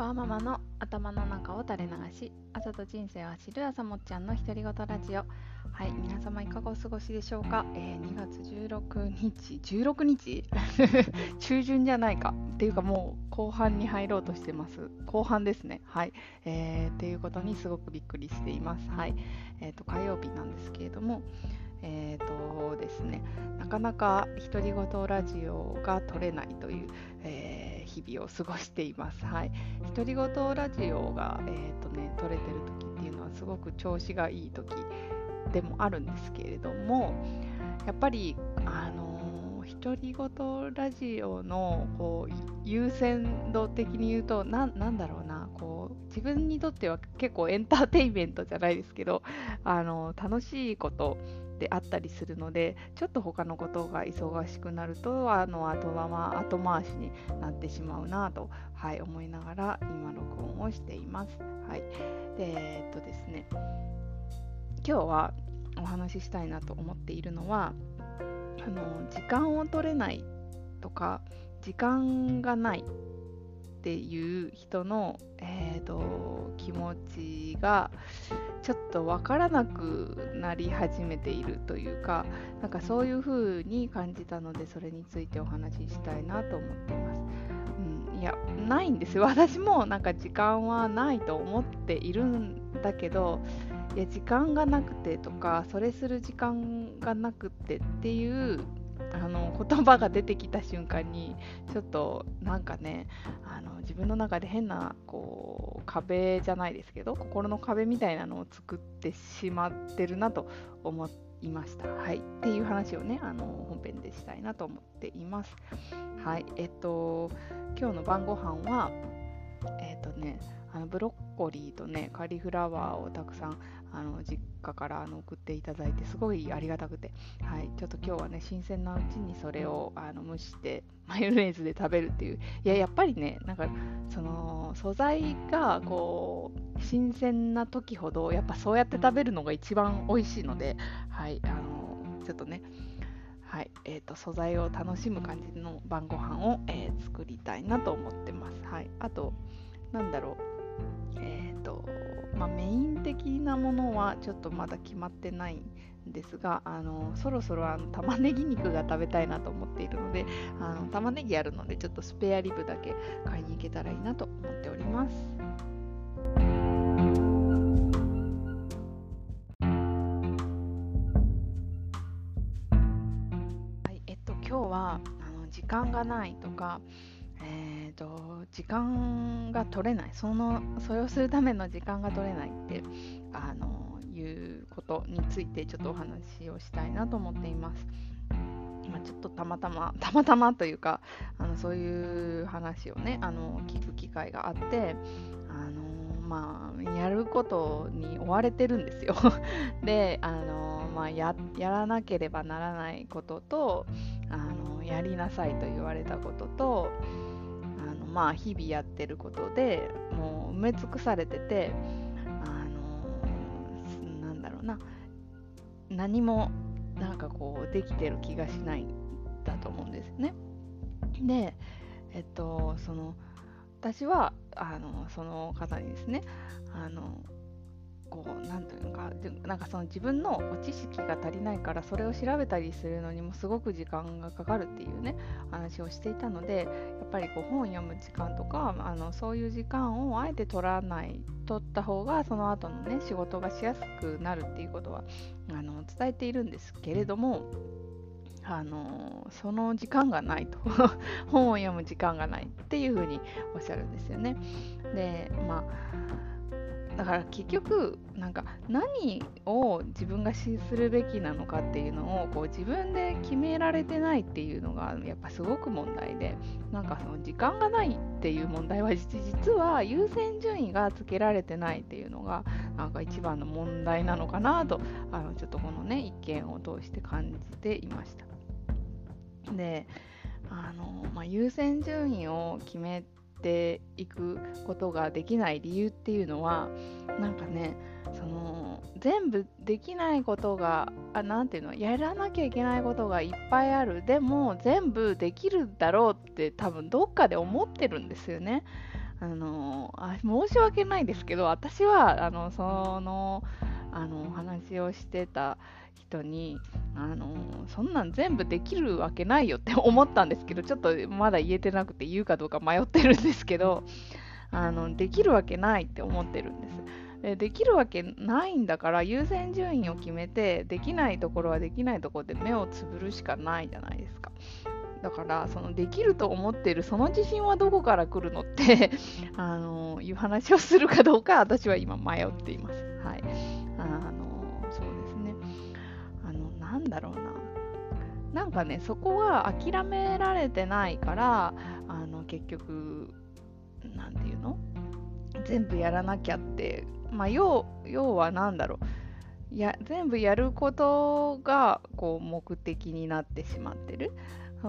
ワーママの頭の中を垂れ流し朝と人生を走る朝もっちゃんの独り言ラジオ。はい皆様いかがお過ごしでしょうか、えー、2月16日16日？中旬じゃないか。っていうかもう後半に入ろうとしてます。後半ですね。はい。えー、っていうことにすごくびっくりしています。はい。えっ、ー、と火曜日なんですけれども。えーとですね、なかなか独り言ラジオが撮れないという、えー日々を過ごしています。はい、独り言ラジオが、えーとね、撮れてる時っていうのはすごく調子がいい時でもあるんですけれどもやっぱりあの独り言ラジオのこう優先度的に言うとななんだろうなこう自分にとっては結構エンターテインメントじゃないですけどあの楽しいことであったりするのでちょっと他のことが忙しくなるとあの後後回しになってしまうなと、はい、思いながら今録音をしています。はい、でえっとですね今日はお話ししたいなと思っているのはあの時間を取れないとか時間がないっていう人の、えーと、気持ちがちょっと分からなくなり始めているというかなんかそういう風に感じたのでそれについてお話ししたいなと思っています。うん、いやないんですよ私もなんか時間はないと思っているんだけどいや時間がなくてとかそれする時間がなくてっていうあの言葉が出てきた瞬間にちょっとなんかねあの自分の中で変なこう壁じゃないですけど心の壁みたいなのを作ってしまってるなと思いました。はい、っていう話をねあの本編でしたいなと思っています。はいえっと今日の晩ご飯はえっとねあのブロッコリーとねカリフラワーをたくさんあの実家からあの送っていただいてすごいありがたくて、はい、ちょっと今日はね新鮮なうちにそれをあの蒸してマヨネーズで食べるっていう。いややっぱりねなんかその素材がこう新鮮な時ほどやっぱそうやって食べるのが一番美味しいので、はい、あのちょっとねはいえーと、素材を楽しむ感じの晩ご飯を、えー、作りたいなと思ってます。はい、あと、なんだろう、えーとまあ、メイン的なものはちょっとまだ決まってないんですがあのそろそろあの玉ねぎ肉が食べたいなと思っているのであの玉ねぎあるのでちょっとスペアリブだけ買いに行けたらいいなと思っております。今日はあの時間がないとかえーと、時間が取れないそのそれをするための時間が取れないってあのいうことについてちょっとお話をしたいなと思っています。まあ、ちょっとたまたまたまたまというかあのそういう話をねあの聞く機会があってあのまあやることに追われてるんですよ であの、まあや、やらなければならないこととあのやりなさいと言われたこととまあ日々やってることでもう埋め尽くされててあのなんだろうな何もなんかこうできてる気がしないんだと思うんですよね。でえっとその私はあのその方にですねあのこう何ていうかなんかその自分の知識が足りないからそれを調べたりするのにもすごく時間がかかるっていうね話をしていたのでやっぱりこう本を読む時間とかあのそういう時間をあえて取らない取った方がその後のね仕事がしやすくなるっていうことはあの伝えているんですけれどもあのその時間がないと 本を読む時間がないっていうふうにおっしゃるんですよね。でまあだから結局なんか何を自分がするべきなのかっていうのをこう自分で決められてないっていうのがやっぱすごく問題でなんかその時間がないっていう問題は実は優先順位がつけられてないっていうのがなんか一番の問題なのかなとあのちょっとこのね一見を通して感じていました。であの、まあ、優先順位を決めていくことができない理由っていうのはなんかねその全部できないことが何ていうのやらなきゃいけないことがいっぱいあるでも全部できるだろうって多分どっかで思ってるんですよね。あのあ申し訳ないですけど私はあのそのあの話をしてた人にあのそんなん全部できるわけないよって 思ったんですけどちょっとまだ言えてなくて言うかどうか迷ってるんですけどあのできるわけないって思ってるんです。でできるわけないんだから優先順位を決めてできないところはできないところで目をつぶるしかないじゃないですか。だからそのできると思ってるその自信はどこから来るのって あのいう話をするかどうか私は今迷っています。はい、なんだろうな。なんかねそこは諦められてないからあの結局何て言うの？全部やらなきゃって。まあ要要は何だろう。や全部やることがこう目的になってしまってる。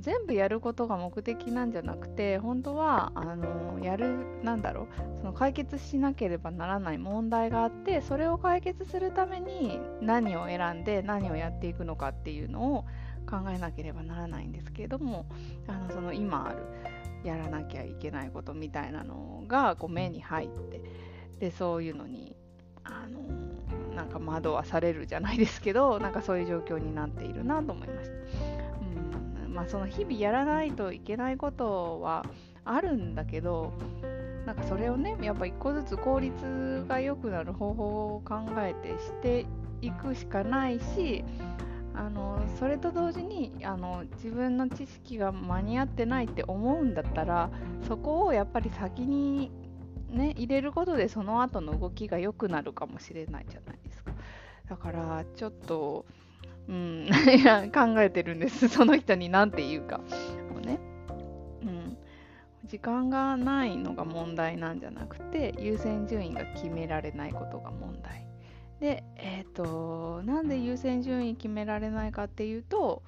全部やることが目的なんじゃなくて本当はあのやるなんだろうその解決しなければならない問題があってそれを解決するために何を選んで何をやっていくのかっていうのを考えなければならないんですけれどもあのその今あるやらなきゃいけないことみたいなのがこう目に入ってでそういうのにあのなんか惑わされるじゃないですけどなんかそういう状況になっているなと思いました。まあ、その日々やらないといけないことはあるんだけどなんかそれをねやっぱ一個ずつ効率が良くなる方法を考えてしていくしかないしあのそれと同時にあの自分の知識が間に合ってないって思うんだったらそこをやっぱり先にね入れることでその後の動きが良くなるかもしれないじゃないですか。だからちょっとうん、いや考えてるんです。その人に何て言うか。をね、うん、時間がないのが問題なんじゃなくて優先順位が決められないことが問題。でえっ、ー、となんで優先順位決められないかっていうと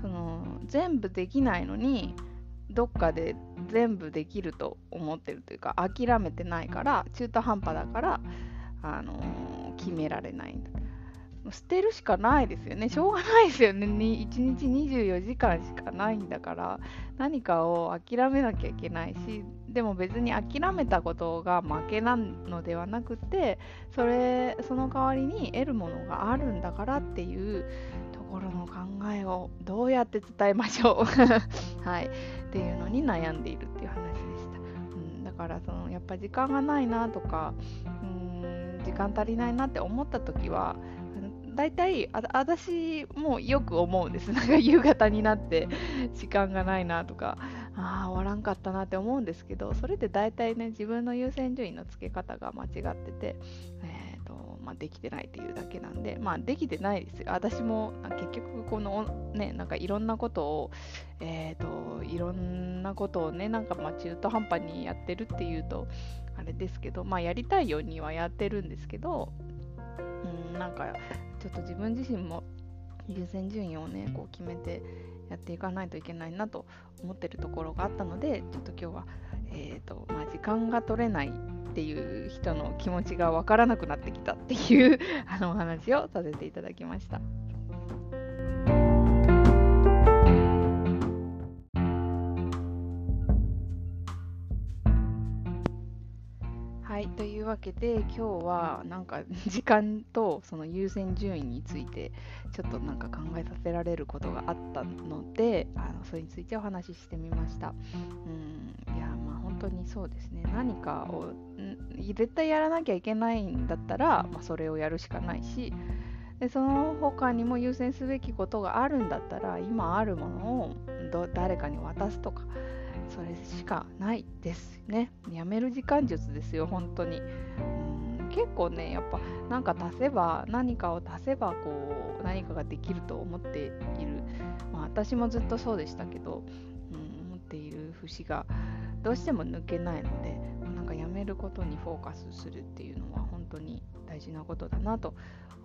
その全部できないのにどっかで全部できると思ってるというか諦めてないから中途半端だからあのー、決められないんだ。捨てるしかないですよね。しょうがないですよね。1日24時間しかないんだから、何かを諦めなきゃいけないし、でも別に諦めたことが負けなのではなくて、それ、その代わりに得るものがあるんだからっていうところの考えをどうやって伝えましょう。はい。っていうのに悩んでいるっていう話でした。うん、だからその、やっぱ時間がないなとか、うん、時間足りないなって思った時は、大体あ私もよく思うんです。なんか夕方になって時間がないなとかああ終わらんかったなって思うんですけどそれって大体ね自分の優先順位の付け方が間違ってて、えーとまあ、できてないっていうだけなんでまあできてないですよ。私も結局このねなんかいろんなことをえっ、ー、といろんなことをねなんかまあ中途半端にやってるっていうとあれですけどまあやりたいようにはやってるんですけどうんなんかちょっと自分自身も優先順位をねこう決めてやっていかないといけないなと思ってるところがあったのでちょっと今日は、えーとまあ、時間が取れないっていう人の気持ちが分からなくなってきたっていうあのお話をさせていただきました。というわけで今日はなんか 時間とその優先順位についてちょっとなんか考えさせられることがあったのであのそれについてお話ししてみました。うんいやまあ本当にそうですね。何かを絶対やらなきゃいけないんだったら、まあ、それをやるしかないしでその他にも優先すべきことがあるんだったら今あるものを誰かに渡すとかそれしかないですね。やめる時間術ですよ、本当に。結構ね、やっぱなんか足せば、何かを足せばこう何かができると思っている。まあ、私もずっとそうでしたけど、うん、思っている節がどうしても抜けないので、なんかやめることにフォーカスするっていうのは本当に大事なことだなと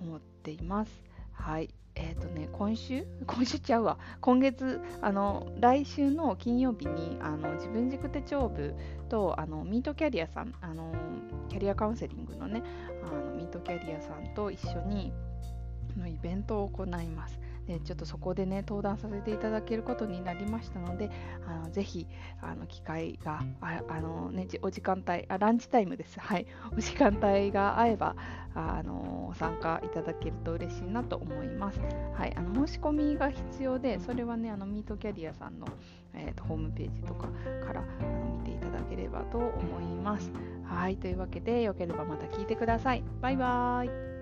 思っています。はい。えっ、ー、とね、今週？今週ちゃうわ。今月、あの、来週の金曜日に、あの、自分軸手帳部と、あの、ミートキャリアさん、あの、キャリアカウンセリングのね、あのミートキャリアさんと一緒に、のイベントを行います。でちょっとそこでね登壇させていただけることになりましたのであのぜひあの機会がああの、ね、お時間帯あランチタイムですはいお時間帯が合えばあの参加いただけると嬉しいなと思います。はい、あの申し込みが必要で、それはね、あのミートキャリアさんの、えーと、ホームページとかからあの見ていただければと思います。はい、というわけで、よければまた聞いてください。バイバーイ。